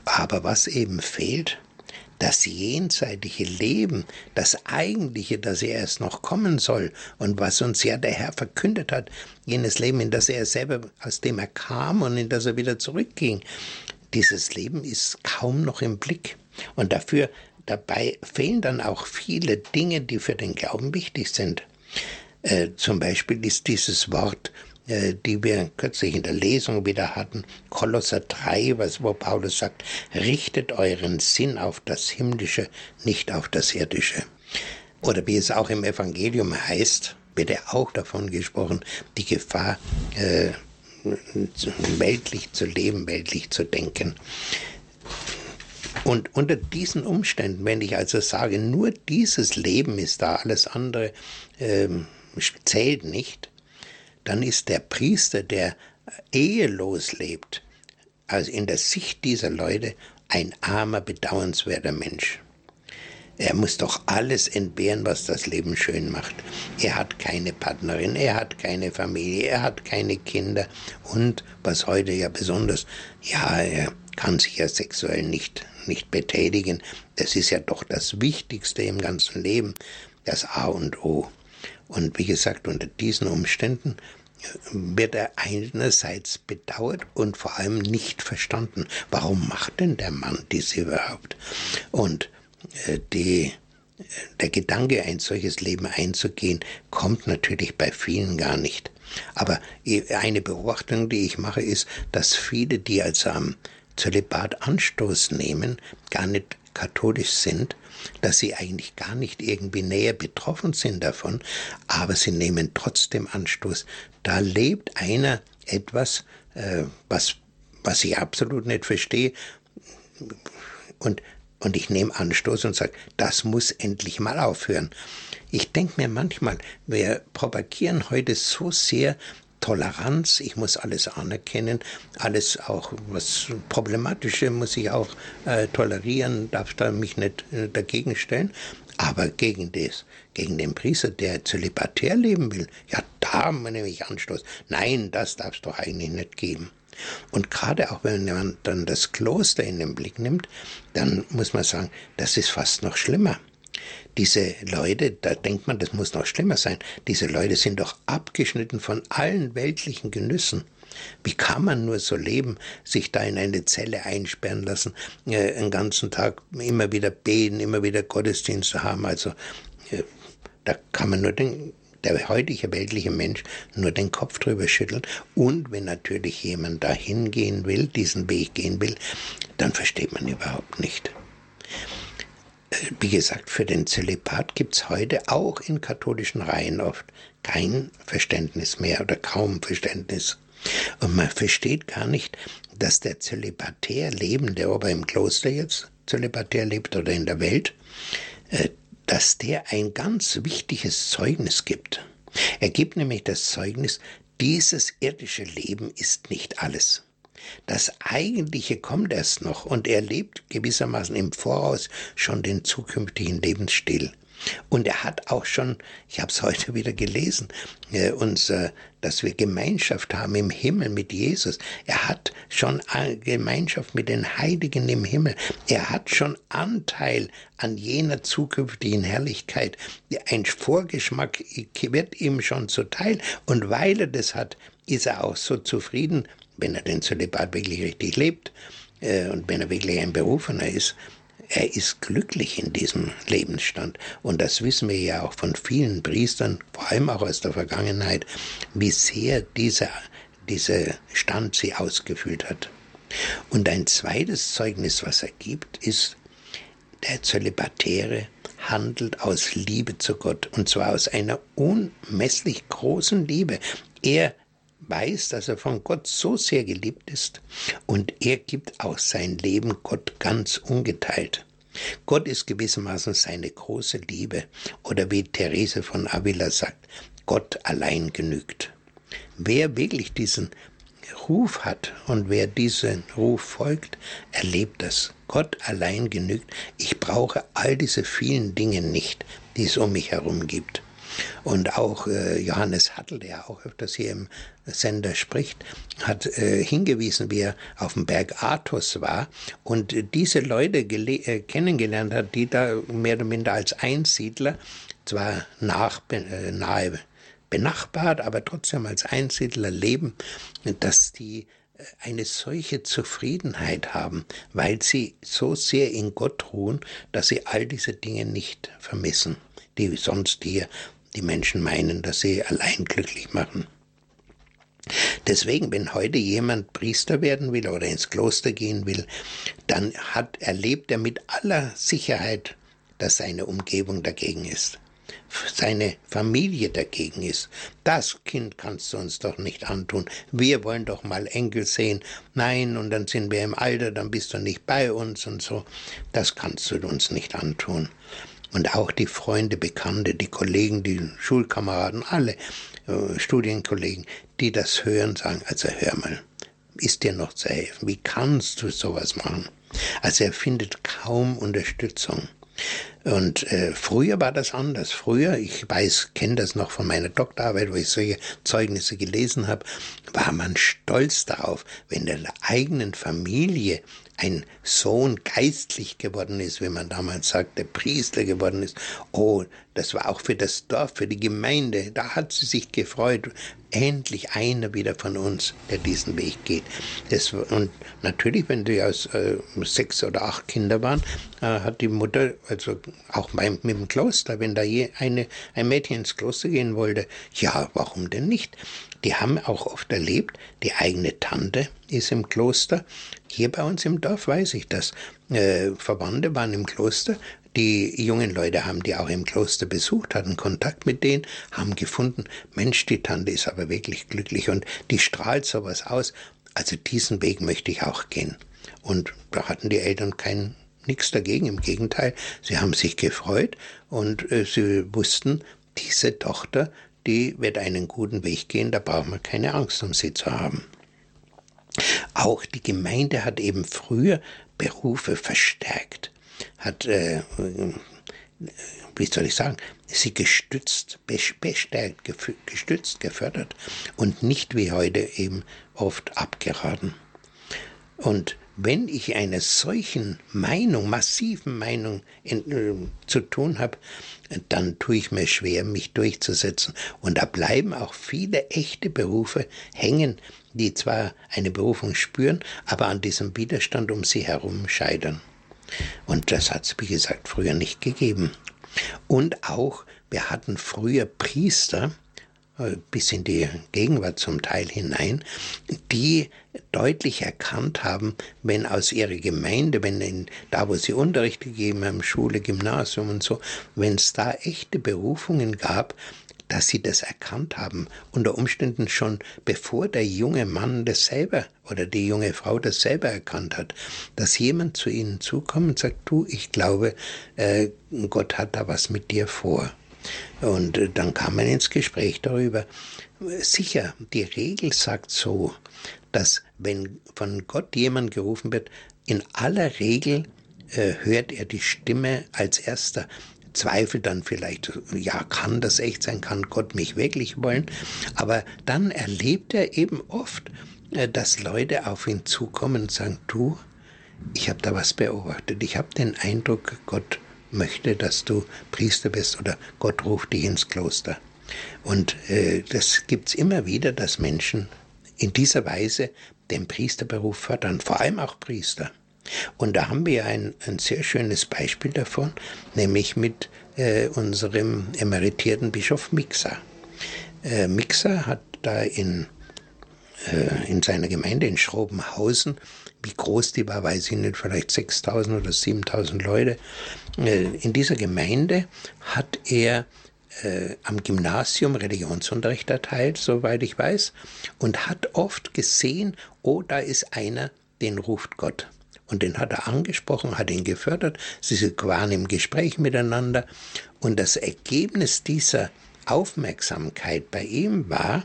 Aber was eben fehlt, das jenseitige Leben, das eigentliche, das er erst noch kommen soll und was uns ja der Herr verkündet hat, jenes Leben, in das er selber, aus dem er kam und in das er wieder zurückging, dieses Leben ist kaum noch im Blick. Und dafür, dabei fehlen dann auch viele Dinge, die für den Glauben wichtig sind. Äh, zum Beispiel ist dieses Wort, äh, die wir kürzlich in der Lesung wieder hatten, Kolosser 3, was, wo Paulus sagt, richtet euren Sinn auf das Himmlische, nicht auf das Irdische. Oder wie es auch im Evangelium heißt, wird ja auch davon gesprochen, die Gefahr, äh, weltlich zu leben, weltlich zu denken. Und unter diesen Umständen, wenn ich also sage, nur dieses Leben ist da, alles andere ähm, zählt nicht, dann ist der Priester, der ehelos lebt, also in der Sicht dieser Leute ein armer, bedauernswerter Mensch. Er muss doch alles entbehren, was das Leben schön macht. Er hat keine Partnerin, er hat keine Familie, er hat keine Kinder und, was heute ja besonders, ja, er kann sich ja sexuell nicht, nicht betätigen. Das ist ja doch das Wichtigste im ganzen Leben, das A und O. Und wie gesagt, unter diesen Umständen äh, wird er einerseits bedauert und vor allem nicht verstanden. Warum macht denn der Mann dies überhaupt? Und äh, die, äh, der Gedanke, ein solches Leben einzugehen, kommt natürlich bei vielen gar nicht. Aber eine Beobachtung, die ich mache, ist, dass viele, die also am Zölibat Anstoß nehmen, gar nicht katholisch sind, dass sie eigentlich gar nicht irgendwie näher betroffen sind davon, aber sie nehmen trotzdem Anstoß. Da lebt einer etwas, äh, was, was ich absolut nicht verstehe. Und, und ich nehme Anstoß und sage, das muss endlich mal aufhören. Ich denke mir manchmal, wir propagieren heute so sehr Toleranz, ich muss alles anerkennen, alles auch was Problematische muss ich auch äh, tolerieren, darf da mich nicht äh, dagegen stellen. Aber gegen das, gegen den Priester, der zölibatär leben will, ja, da nehme ich Anstoß. Nein, das darf es doch eigentlich nicht geben. Und gerade auch wenn man dann das Kloster in den Blick nimmt, dann muss man sagen, das ist fast noch schlimmer. Diese Leute, da denkt man, das muss noch schlimmer sein, diese Leute sind doch abgeschnitten von allen weltlichen Genüssen. Wie kann man nur so leben, sich da in eine Zelle einsperren lassen, äh, einen ganzen Tag immer wieder beten, immer wieder Gottesdienste haben? Also äh, da kann man nur den, der heutige weltliche Mensch nur den Kopf drüber schütteln. Und wenn natürlich jemand dahin gehen will, diesen Weg gehen will, dann versteht man überhaupt nicht wie gesagt, für den Zölibat gibt es heute auch in katholischen Reihen oft kein Verständnis mehr oder kaum Verständnis. Und man versteht gar nicht, dass der Zölibatär Lebende, ob er im Kloster jetzt Zölibatär lebt oder in der Welt, äh, dass der ein ganz wichtiges Zeugnis gibt. Er gibt nämlich das Zeugnis, dieses irdische Leben ist nicht alles. Das Eigentliche kommt erst noch und er lebt gewissermaßen im Voraus schon den zukünftigen Lebensstil. Und er hat auch schon, ich habe es heute wieder gelesen, äh, unser, dass wir Gemeinschaft haben im Himmel mit Jesus. Er hat schon Gemeinschaft mit den Heiligen im Himmel. Er hat schon Anteil an jener zukünftigen Herrlichkeit. Ein Vorgeschmack wird ihm schon zuteil. Und weil er das hat, ist er auch so zufrieden wenn er den Zölibat wirklich richtig lebt äh, und wenn er wirklich ein Berufener ist, er ist glücklich in diesem Lebensstand. Und das wissen wir ja auch von vielen Priestern, vor allem auch aus der Vergangenheit, wie sehr dieser, dieser Stand sie ausgefüllt hat. Und ein zweites Zeugnis, was er gibt, ist, der Zölibatäre handelt aus Liebe zu Gott, und zwar aus einer unmesslich großen Liebe. Er weiß, dass er von Gott so sehr geliebt ist und er gibt auch sein Leben Gott ganz ungeteilt. Gott ist gewissermaßen seine große Liebe oder wie Therese von Avila sagt, Gott allein genügt. Wer wirklich diesen Ruf hat und wer diesen Ruf folgt, erlebt das. Gott allein genügt. Ich brauche all diese vielen Dinge nicht, die es um mich herum gibt. Und auch äh, Johannes Hattel, der auch öfters hier im Sender spricht, hat äh, hingewiesen, wie er auf dem Berg Athos war und diese Leute äh, kennengelernt hat, die da mehr oder minder als Einsiedler, zwar nach, äh, nahe benachbart, aber trotzdem als Einsiedler leben, dass die äh, eine solche Zufriedenheit haben, weil sie so sehr in Gott ruhen, dass sie all diese Dinge nicht vermissen, die sonst hier die Menschen meinen, dass sie allein glücklich machen. Deswegen, wenn heute jemand Priester werden will oder ins Kloster gehen will, dann hat, erlebt er mit aller Sicherheit, dass seine Umgebung dagegen ist, seine Familie dagegen ist. Das Kind kannst du uns doch nicht antun. Wir wollen doch mal Enkel sehen. Nein, und dann sind wir im Alter, dann bist du nicht bei uns und so. Das kannst du uns nicht antun. Und auch die Freunde, Bekannte, die Kollegen, die Schulkameraden, alle äh, Studienkollegen, die das hören, sagen, also hör mal, ist dir noch zu helfen? Wie kannst du sowas machen? Also er findet kaum Unterstützung. Und äh, früher war das anders. Früher, ich weiß, kenne das noch von meiner Doktorarbeit, wo ich solche Zeugnisse gelesen habe, war man stolz darauf, wenn der eigenen Familie ein Sohn geistlich geworden ist, wie man damals sagte, Priester geworden ist. Oh, das war auch für das Dorf, für die Gemeinde. Da hat sie sich gefreut. Endlich einer wieder von uns, der diesen Weg geht. Das, und natürlich, wenn die aus äh, sechs oder acht Kinder waren, äh, hat die Mutter, also auch beim, mit dem Kloster, wenn da je eine, ein Mädchen ins Kloster gehen wollte, ja, warum denn nicht? Die haben auch oft erlebt, die eigene Tante ist im Kloster. Hier bei uns im Dorf weiß ich das. Äh, Verwandte waren im Kloster. Die jungen Leute haben die auch im Kloster besucht, hatten Kontakt mit denen, haben gefunden, Mensch, die Tante ist aber wirklich glücklich und die strahlt sowas aus. Also diesen Weg möchte ich auch gehen. Und da hatten die Eltern kein nichts dagegen, im Gegenteil, sie haben sich gefreut und äh, sie wussten, diese Tochter, die wird einen guten Weg gehen, da braucht man keine Angst um sie zu haben. Auch die Gemeinde hat eben früher Berufe verstärkt, hat, äh, wie soll ich sagen, sie gestützt, bestärkt, gestützt, gefördert und nicht wie heute eben oft abgeraten. Und wenn ich einer solchen Meinung, massiven Meinung in, äh, zu tun habe, dann tue ich mir schwer, mich durchzusetzen. Und da bleiben auch viele echte Berufe hängen, die zwar eine Berufung spüren, aber an diesem Widerstand um sie herum scheitern. Und das hat es, wie gesagt, früher nicht gegeben. Und auch, wir hatten früher Priester, bis in die Gegenwart zum Teil hinein, die deutlich erkannt haben, wenn aus ihrer Gemeinde, wenn in, da, wo sie Unterricht gegeben haben, Schule, Gymnasium und so, wenn es da echte Berufungen gab, dass sie das erkannt haben, unter Umständen schon bevor der junge Mann das selber oder die junge Frau das selber erkannt hat, dass jemand zu ihnen zukommt und sagt, du, ich glaube, äh, Gott hat da was mit dir vor. Und äh, dann kam man ins Gespräch darüber. Sicher, die Regel sagt so, dass wenn von Gott jemand gerufen wird, in aller Regel äh, hört er die Stimme als erster. Zweifelt dann vielleicht, ja, kann das echt sein, kann Gott mich wirklich wollen? Aber dann erlebt er eben oft, äh, dass Leute auf ihn zukommen und sagen, du, ich habe da was beobachtet, ich habe den Eindruck, Gott möchte, dass du Priester bist oder Gott ruft dich ins Kloster. Und äh, das gibt's immer wieder, dass Menschen in dieser Weise den Priesterberuf fördern, vor allem auch Priester. Und da haben wir ein, ein sehr schönes Beispiel davon, nämlich mit äh, unserem emeritierten Bischof Mixer. Äh, Mixer hat da in, in seiner Gemeinde in Schrobenhausen wie groß die war, weiß ich nicht, vielleicht 6000 oder 7000 Leute. Äh, in dieser Gemeinde hat er äh, am Gymnasium Religionsunterricht erteilt, soweit ich weiß, und hat oft gesehen, oh, da ist einer, den ruft Gott. Und den hat er angesprochen, hat ihn gefördert, sie waren im Gespräch miteinander. Und das Ergebnis dieser Aufmerksamkeit bei ihm war,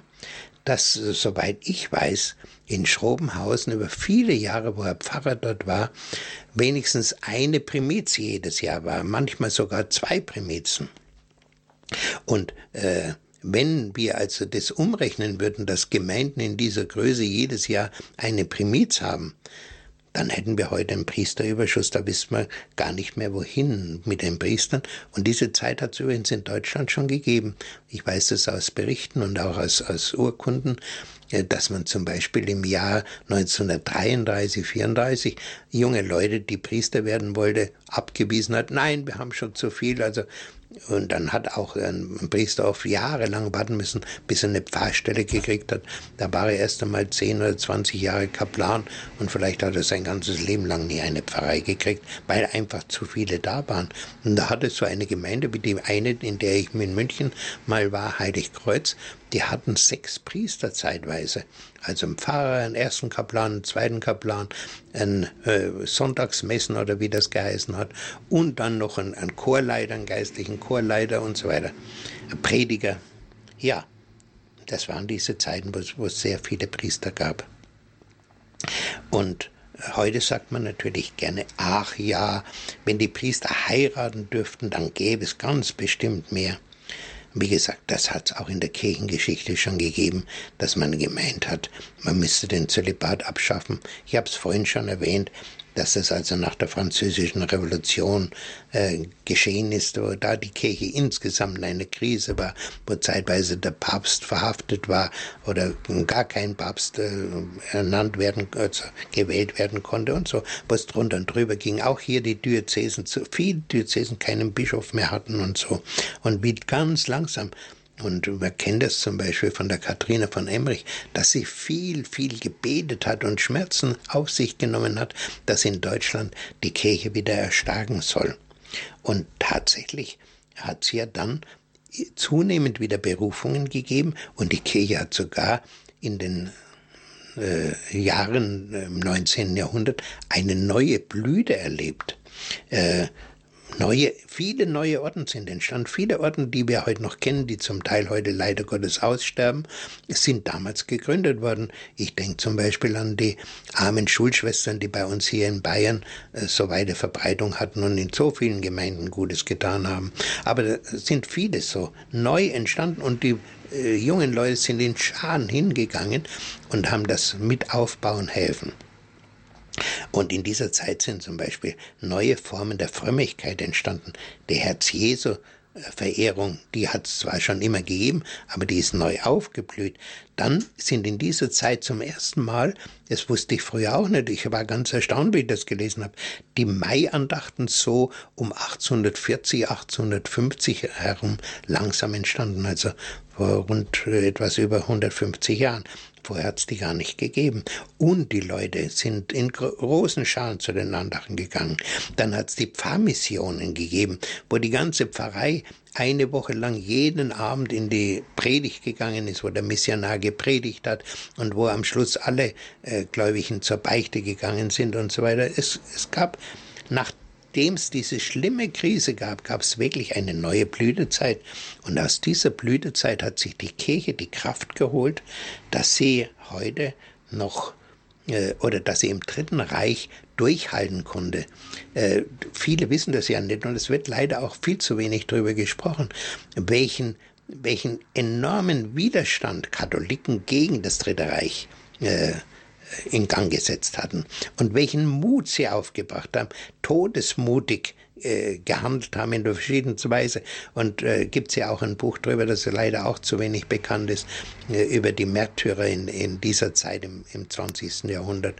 dass, soweit ich weiß, in Schrobenhausen über viele Jahre, wo er Pfarrer dort war, wenigstens eine Primiz jedes Jahr war, manchmal sogar zwei Primizen. Und äh, wenn wir also das umrechnen würden, dass Gemeinden in dieser Größe jedes Jahr eine Primiz haben, dann hätten wir heute einen Priesterüberschuss, da wissen wir gar nicht mehr wohin mit den Priestern. Und diese Zeit hat es übrigens in Deutschland schon gegeben. Ich weiß das aus Berichten und auch aus, aus Urkunden, äh, dass man zum Beispiel im Jahr 1933, 34 junge Leute, die Priester werden wollte, abgewiesen hat. Nein, wir haben schon zu viel. Also und dann hat auch ein Priester auf Jahre lang warten müssen, bis er eine Pfarrstelle gekriegt hat. Da war er erst einmal 10 oder 20 Jahre Kaplan und vielleicht hat er sein ganzes Leben lang nie eine Pfarrei gekriegt, weil einfach zu viele da waren. Und da hat es so eine Gemeinde wie die eine, in der ich in München mal war, Heiligkreuz, die hatten sechs Priester zeitweise. Also ein Pfarrer, einen ersten Kaplan, einen zweiten Kaplan, ein äh, Sonntagsmessen oder wie das geheißen hat, und dann noch ein, ein Chorleiter, einen geistlichen Chorleiter und so weiter. Ein Prediger. Ja, das waren diese Zeiten, wo es sehr viele Priester gab. Und Heute sagt man natürlich gerne, ach ja, wenn die Priester heiraten dürften, dann gäbe es ganz bestimmt mehr. Wie gesagt, das hat es auch in der Kirchengeschichte schon gegeben, dass man gemeint hat, man müsste den Zölibat abschaffen. Ich habe es vorhin schon erwähnt, dass das also nach der französischen Revolution äh, geschehen ist, wo da die Kirche insgesamt eine Krise war, wo zeitweise der Papst verhaftet war oder gar kein Papst äh, ernannt werden, also gewählt werden konnte und so, was drunter und drüber ging. Auch hier die Diözesen, zu viele Diözesen keinen Bischof mehr hatten und so. Und wie ganz langsam und man kennt es zum Beispiel von der Katharina von Emmerich, dass sie viel, viel gebetet hat und Schmerzen auf sich genommen hat, dass in Deutschland die Kirche wieder erstarken soll. Und tatsächlich hat es ja dann zunehmend wieder Berufungen gegeben und die Kirche hat sogar in den äh, Jahren im 19. Jahrhundert eine neue Blüte erlebt. Äh, neue, viele neue Orden sind entstanden. Viele Orden, die wir heute noch kennen, die zum Teil heute leider Gottes aussterben, sind damals gegründet worden. Ich denke zum Beispiel an die armen Schulschwestern, die bei uns hier in Bayern äh, so weite Verbreitung hatten und in so vielen Gemeinden Gutes getan haben. Aber da sind viele so neu entstanden und die äh, jungen Leute sind in Scharen hingegangen und haben das mit aufbauen helfen. Und in dieser Zeit sind zum Beispiel neue Formen der Frömmigkeit entstanden. Der Herz Jesu Verehrung, die hat es zwar schon immer gegeben, aber die ist neu aufgeblüht. Dann sind in dieser Zeit zum ersten Mal, das wusste ich früher auch nicht, ich war ganz erstaunt, wie ich das gelesen habe, die Maiandachten so um 1840, 1850 herum langsam entstanden, also vor rund etwas über 150 Jahren. Vorher hat es die gar nicht gegeben. Und die Leute sind in großen Scharen zu den Andachen gegangen. Dann hat es die Pfarrmissionen gegeben, wo die ganze Pfarrei eine Woche lang jeden Abend in die Predigt gegangen ist, wo der Missionar gepredigt hat und wo am Schluss alle äh, Gläubigen zur Beichte gegangen sind und so weiter. Es, es gab nach nachdem es diese schlimme Krise gab, gab es wirklich eine neue Blütezeit. Und aus dieser Blütezeit hat sich die Kirche die Kraft geholt, dass sie heute noch äh, oder dass sie im Dritten Reich durchhalten konnte. Äh, viele wissen das ja nicht und es wird leider auch viel zu wenig darüber gesprochen, welchen, welchen enormen Widerstand Katholiken gegen das Dritte Reich äh, in Gang gesetzt hatten und welchen Mut sie aufgebracht haben, todesmutig äh, gehandelt haben in verschiedenster Weise. Und äh, gibt es ja auch ein Buch darüber, das leider auch zu wenig bekannt ist, äh, über die Märtyrer in, in dieser Zeit im, im 20. Jahrhundert,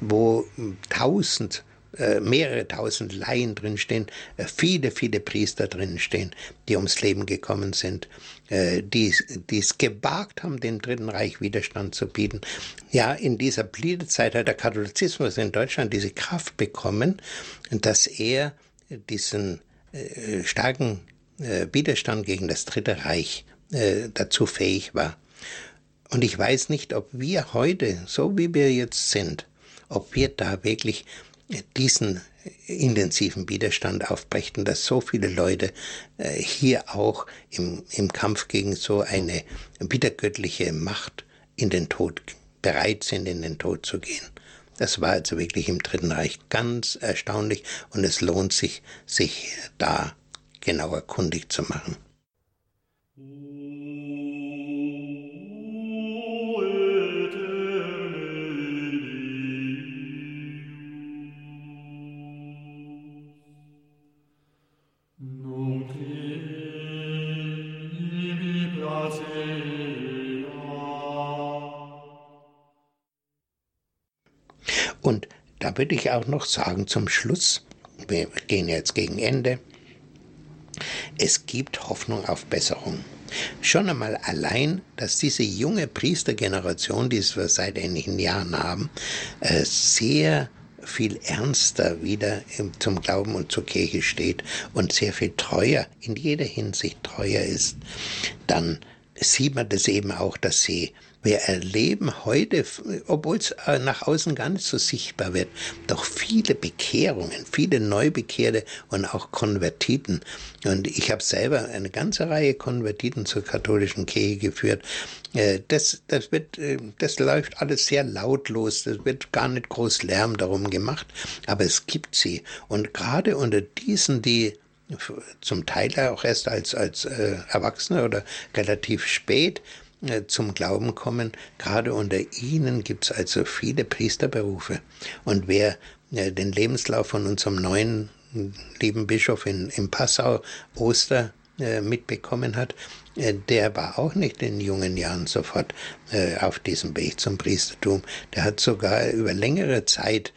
wo tausend äh, mehrere tausend Laien drinstehen, äh, viele, viele Priester drinstehen, die ums Leben gekommen sind, die, die es gewagt haben, dem Dritten Reich Widerstand zu bieten. Ja, in dieser Blütezeit hat der Katholizismus in Deutschland diese Kraft bekommen, dass er diesen äh, starken äh, Widerstand gegen das Dritte Reich äh, dazu fähig war. Und ich weiß nicht, ob wir heute, so wie wir jetzt sind, ob wir da wirklich diesen intensiven Widerstand aufbrächten, dass so viele Leute äh, hier auch im, im Kampf gegen so eine wiedergöttliche Macht in den Tod bereit sind, in den Tod zu gehen. Das war also wirklich im Dritten Reich ganz erstaunlich und es lohnt sich, sich da genauer kundig zu machen. Da würde ich auch noch sagen zum Schluss, wir gehen jetzt gegen Ende, es gibt Hoffnung auf Besserung. Schon einmal allein, dass diese junge Priestergeneration, die wir seit einigen Jahren haben, äh, sehr viel ernster wieder zum Glauben und zur Kirche steht und sehr viel treuer, in jeder Hinsicht treuer ist, dann sieht man das eben auch, dass sie wir erleben heute, obwohl es äh, nach außen gar nicht so sichtbar wird, doch viele Bekehrungen, viele Neubekehrte und auch Konvertiten. Und ich habe selber eine ganze Reihe Konvertiten zur katholischen Kirche geführt. Äh, das, das, wird, äh, das läuft alles sehr lautlos, das wird gar nicht groß Lärm darum gemacht, aber es gibt sie. Und gerade unter diesen, die zum Teil auch erst als, als Erwachsene oder relativ spät zum Glauben kommen. Gerade unter ihnen gibt es also viele Priesterberufe. Und wer äh, den Lebenslauf von unserem neuen lieben Bischof in, in Passau, Oster, äh, mitbekommen hat, der war auch nicht in jungen Jahren sofort auf diesem Weg zum Priestertum. Der hat sogar über längere Zeit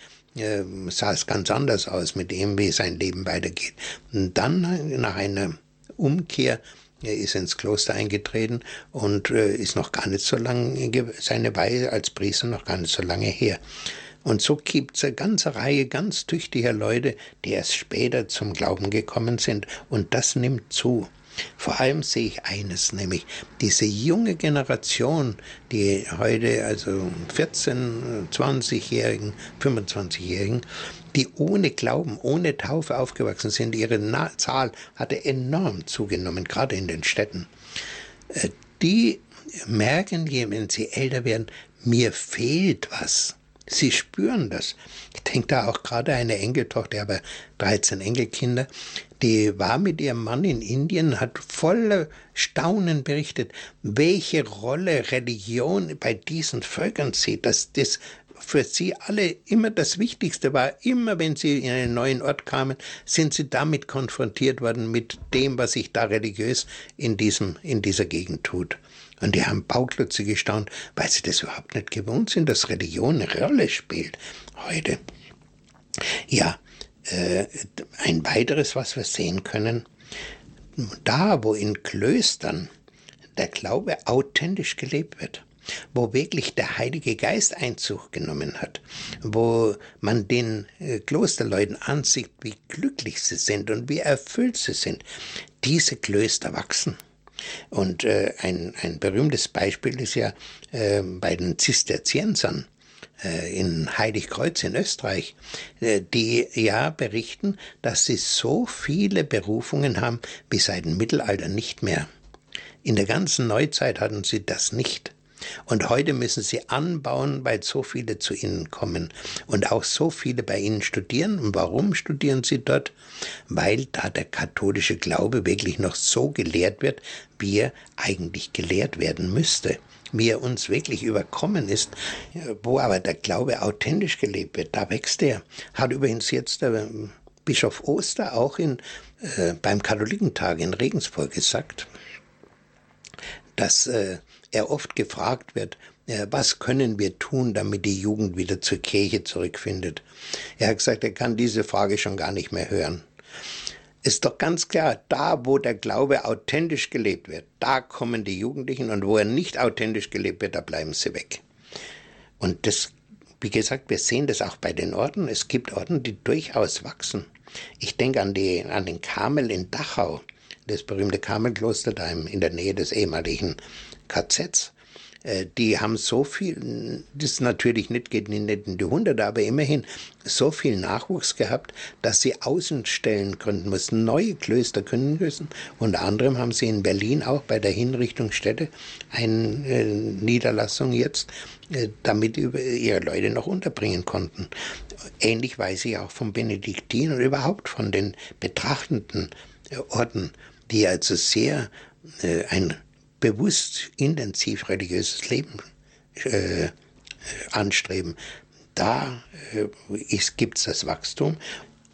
sah es ganz anders aus mit dem, wie sein Leben weitergeht. Und dann nach einer Umkehr er ist ins Kloster eingetreten und äh, ist noch gar nicht so lange, seine Weihe als Priester noch gar nicht so lange her. Und so gibt es eine ganze Reihe ganz tüchtiger Leute, die erst später zum Glauben gekommen sind. Und das nimmt zu. Vor allem sehe ich eines, nämlich diese junge Generation, die heute, also 14, 20-Jährigen, 25-Jährigen, die ohne Glauben, ohne Taufe aufgewachsen sind, ihre Zahl hatte enorm zugenommen, gerade in den Städten. Äh, die merken, wenn sie älter werden, mir fehlt was. Sie spüren das. Ich denke da auch gerade eine Enkeltochter, aber 13 Enkelkinder, die war mit ihrem Mann in Indien, hat voller Staunen berichtet, welche Rolle Religion bei diesen Völkern sieht, dass das für sie alle immer das Wichtigste war. Immer wenn sie in einen neuen Ort kamen, sind sie damit konfrontiert worden mit dem, was sich da religiös in diesem, in dieser Gegend tut. Und die haben Bauklötze gestaunt, weil sie das überhaupt nicht gewohnt sind, dass Religion eine Rolle spielt heute. Ja, äh, ein weiteres, was wir sehen können, da, wo in Klöstern der Glaube authentisch gelebt wird, wo wirklich der Heilige Geist Einzug genommen hat, wo man den äh, Klosterleuten ansieht, wie glücklich sie sind und wie erfüllt sie sind, diese Klöster wachsen. Und äh, ein, ein berühmtes Beispiel ist ja äh, bei den Zisterziensern äh, in Heiligkreuz in Österreich, äh, die ja berichten, dass sie so viele Berufungen haben wie seit dem Mittelalter nicht mehr. In der ganzen Neuzeit hatten sie das nicht. Und heute müssen sie anbauen, weil so viele zu ihnen kommen und auch so viele bei ihnen studieren. Und warum studieren sie dort? Weil da der katholische Glaube wirklich noch so gelehrt wird, wie er eigentlich gelehrt werden müsste wie er uns wirklich überkommen ist, wo aber der Glaube authentisch gelebt wird, da wächst er. Hat übrigens jetzt der Bischof Oster auch in, äh, beim Katholikentag in Regensburg gesagt, dass äh, er oft gefragt wird, äh, was können wir tun, damit die Jugend wieder zur Kirche zurückfindet. Er hat gesagt, er kann diese Frage schon gar nicht mehr hören. Ist doch ganz klar, da wo der Glaube authentisch gelebt wird, da kommen die Jugendlichen und wo er nicht authentisch gelebt wird, da bleiben sie weg. Und das, wie gesagt, wir sehen das auch bei den Orden. Es gibt Orden, die durchaus wachsen. Ich denke an, die, an den Karmel in Dachau das berühmte Karmelkloster da in der Nähe des ehemaligen KZs. Äh, die haben so viel, das natürlich nicht geht nicht in die Hunderte, aber immerhin so viel Nachwuchs gehabt, dass sie Außenstellen gründen mussten, neue Klöster gründen müssen. Unter anderem haben sie in Berlin auch bei der Hinrichtungsstätte eine äh, Niederlassung jetzt, äh, damit ihre Leute noch unterbringen konnten. Ähnlich weiß ich auch vom Benediktiner und überhaupt von den betrachtenden Orden die also sehr äh, ein bewusst intensiv religiöses Leben äh, anstreben, da äh, gibt es das Wachstum.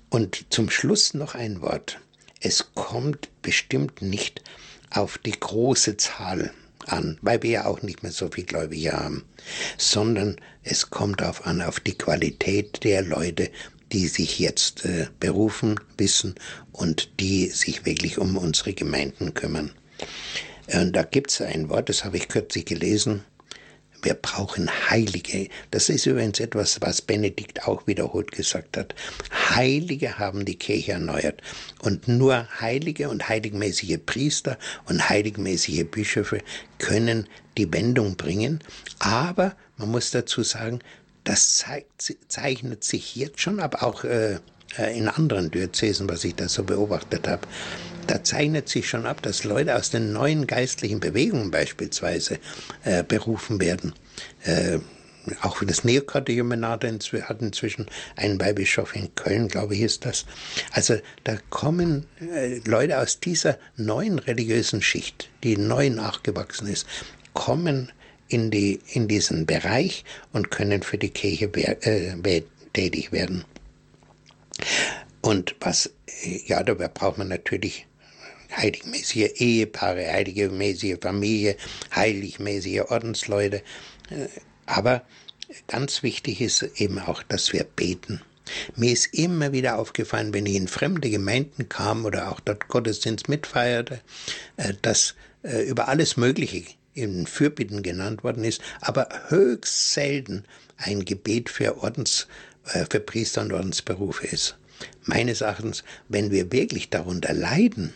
Und zum Schluss noch ein Wort. Es kommt bestimmt nicht auf die große Zahl an, weil wir ja auch nicht mehr so viel Gläubige haben, sondern es kommt darauf an, auf die Qualität der Leute, die sich jetzt äh, berufen wissen und die sich wirklich um unsere Gemeinden kümmern. Und da gibt es ein Wort, das habe ich kürzlich gelesen. Wir brauchen Heilige. Das ist übrigens etwas, was Benedikt auch wiederholt gesagt hat. Heilige haben die Kirche erneuert. Und nur heilige und heiligmäßige Priester und heiligmäßige Bischöfe können die Wendung bringen. Aber man muss dazu sagen, das zeigt, zeichnet sich jetzt schon, aber auch äh, äh, in anderen Diözesen, was ich da so beobachtet habe, da zeichnet sich schon ab, dass Leute aus den neuen geistlichen Bewegungen beispielsweise äh, berufen werden. Äh, auch das Neokatechumenat hat inzwischen einen Weihbischof in Köln, glaube ich, ist das. Also da kommen äh, Leute aus dieser neuen religiösen Schicht, die neu nachgewachsen ist, kommen in, die, in diesen Bereich und können für die Kirche äh, tätig werden. Und was, ja, dabei braucht man natürlich heiligmäßige Ehepaare, heiligmäßige Familie, heiligmäßige Ordensleute. Aber ganz wichtig ist eben auch, dass wir beten. Mir ist immer wieder aufgefallen, wenn ich in fremde Gemeinden kam oder auch dort Gottesdienst mitfeierte, äh, dass äh, über alles Mögliche in Fürbitten genannt worden ist, aber höchst selten ein Gebet für Ordens, äh, für Priester und Ordensberufe ist. Meines Erachtens, wenn wir wirklich darunter leiden,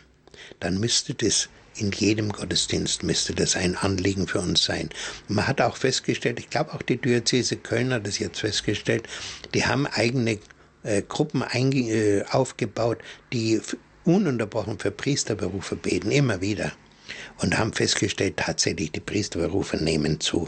dann müsste das in jedem Gottesdienst müsste das ein Anliegen für uns sein. man hat auch festgestellt, ich glaube auch die Diözese Köln hat das jetzt festgestellt, die haben eigene äh, Gruppen äh, aufgebaut, die ununterbrochen für Priesterberufe beten, immer wieder. Und haben festgestellt, tatsächlich die Priesterberufe nehmen zu.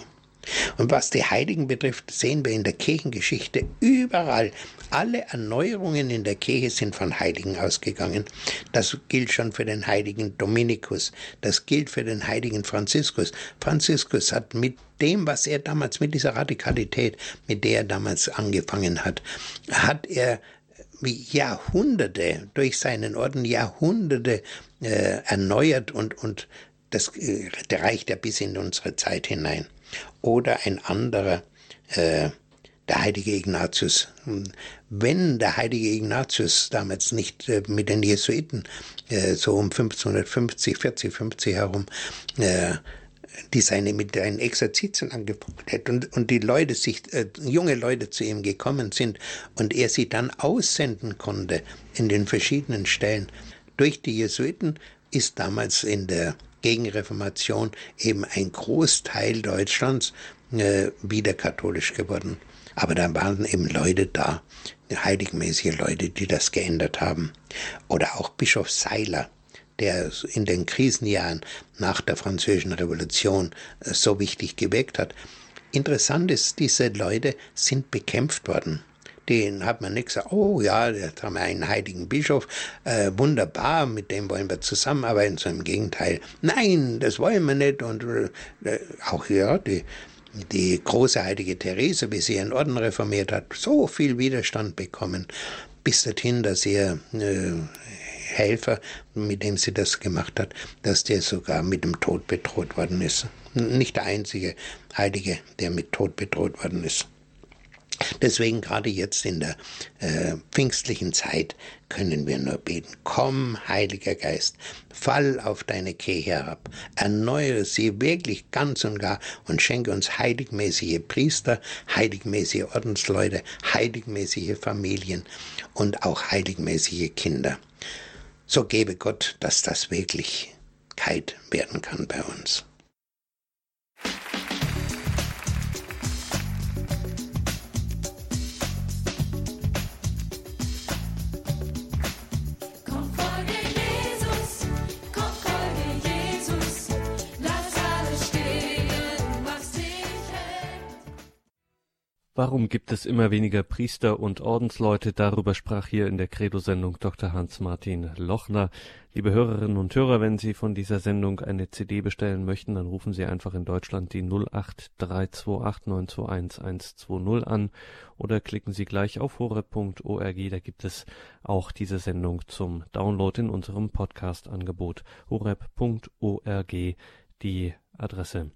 Und was die Heiligen betrifft, sehen wir in der Kirchengeschichte überall, alle Erneuerungen in der Kirche sind von Heiligen ausgegangen. Das gilt schon für den heiligen Dominikus, das gilt für den heiligen Franziskus. Franziskus hat mit dem, was er damals, mit dieser Radikalität, mit der er damals angefangen hat, hat er wie Jahrhunderte durch seinen Orden Jahrhunderte äh, erneuert und, und das äh, reicht ja bis in unsere Zeit hinein. Oder ein anderer, äh, der heilige Ignatius. Wenn der heilige Ignatius damals nicht äh, mit den Jesuiten äh, so um 1550, 40, 50 herum äh, die seine mit einen Exerzitien angefangen hat und, und die Leute sich, äh, junge Leute zu ihm gekommen sind und er sie dann aussenden konnte in den verschiedenen Stellen. Durch die Jesuiten ist damals in der Gegenreformation eben ein Großteil Deutschlands äh, wieder katholisch geworden. Aber da waren eben Leute da, heiligmäßige Leute, die das geändert haben. Oder auch Bischof Seiler, der in den Krisenjahren nach der Französischen Revolution äh, so wichtig gewirkt hat. Interessant ist, diese Leute sind bekämpft worden den hat man nicht gesagt, oh ja, jetzt haben wir einen heiligen Bischof, äh, wunderbar, mit dem wollen wir zusammenarbeiten, sondern im Gegenteil, nein, das wollen wir nicht. Und äh, auch ja, die, die große heilige Therese, wie sie ihren Orden reformiert hat, so viel Widerstand bekommen, bis dorthin, dass ihr äh, Helfer, mit dem sie das gemacht hat, dass der sogar mit dem Tod bedroht worden ist. Nicht der einzige Heilige, der mit Tod bedroht worden ist. Deswegen gerade jetzt in der äh, pfingstlichen Zeit können wir nur beten. Komm, Heiliger Geist, fall auf deine Kirche herab, erneuere sie wirklich ganz und gar und schenke uns heiligmäßige Priester, heiligmäßige Ordensleute, heiligmäßige Familien und auch heiligmäßige Kinder. So gebe Gott, dass das Wirklichkeit werden kann bei uns. Warum gibt es immer weniger Priester und Ordensleute? Darüber sprach hier in der Credo-Sendung Dr. Hans-Martin Lochner. Liebe Hörerinnen und Hörer, wenn Sie von dieser Sendung eine CD bestellen möchten, dann rufen Sie einfach in Deutschland die 08328921120 an oder klicken Sie gleich auf horeb.org. Da gibt es auch diese Sendung zum Download in unserem Podcast-Angebot horeb.org die Adresse.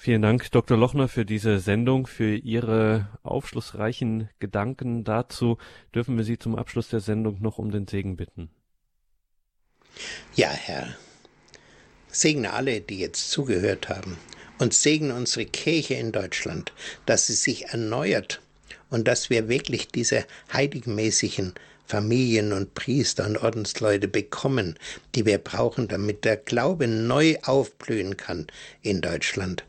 Vielen Dank, Dr. Lochner, für diese Sendung, für Ihre aufschlussreichen Gedanken dazu. Dürfen wir Sie zum Abschluss der Sendung noch um den Segen bitten? Ja, Herr. Segne alle, die jetzt zugehört haben und segne unsere Kirche in Deutschland, dass sie sich erneuert und dass wir wirklich diese heiligenmäßigen Familien und Priester und Ordensleute bekommen, die wir brauchen, damit der Glaube neu aufblühen kann in Deutschland.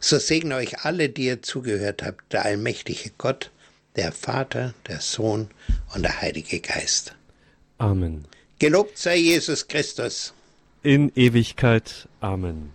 So segne euch alle, die ihr zugehört habt, der allmächtige Gott, der Vater, der Sohn und der Heilige Geist. Amen. Gelobt sei Jesus Christus. In Ewigkeit. Amen.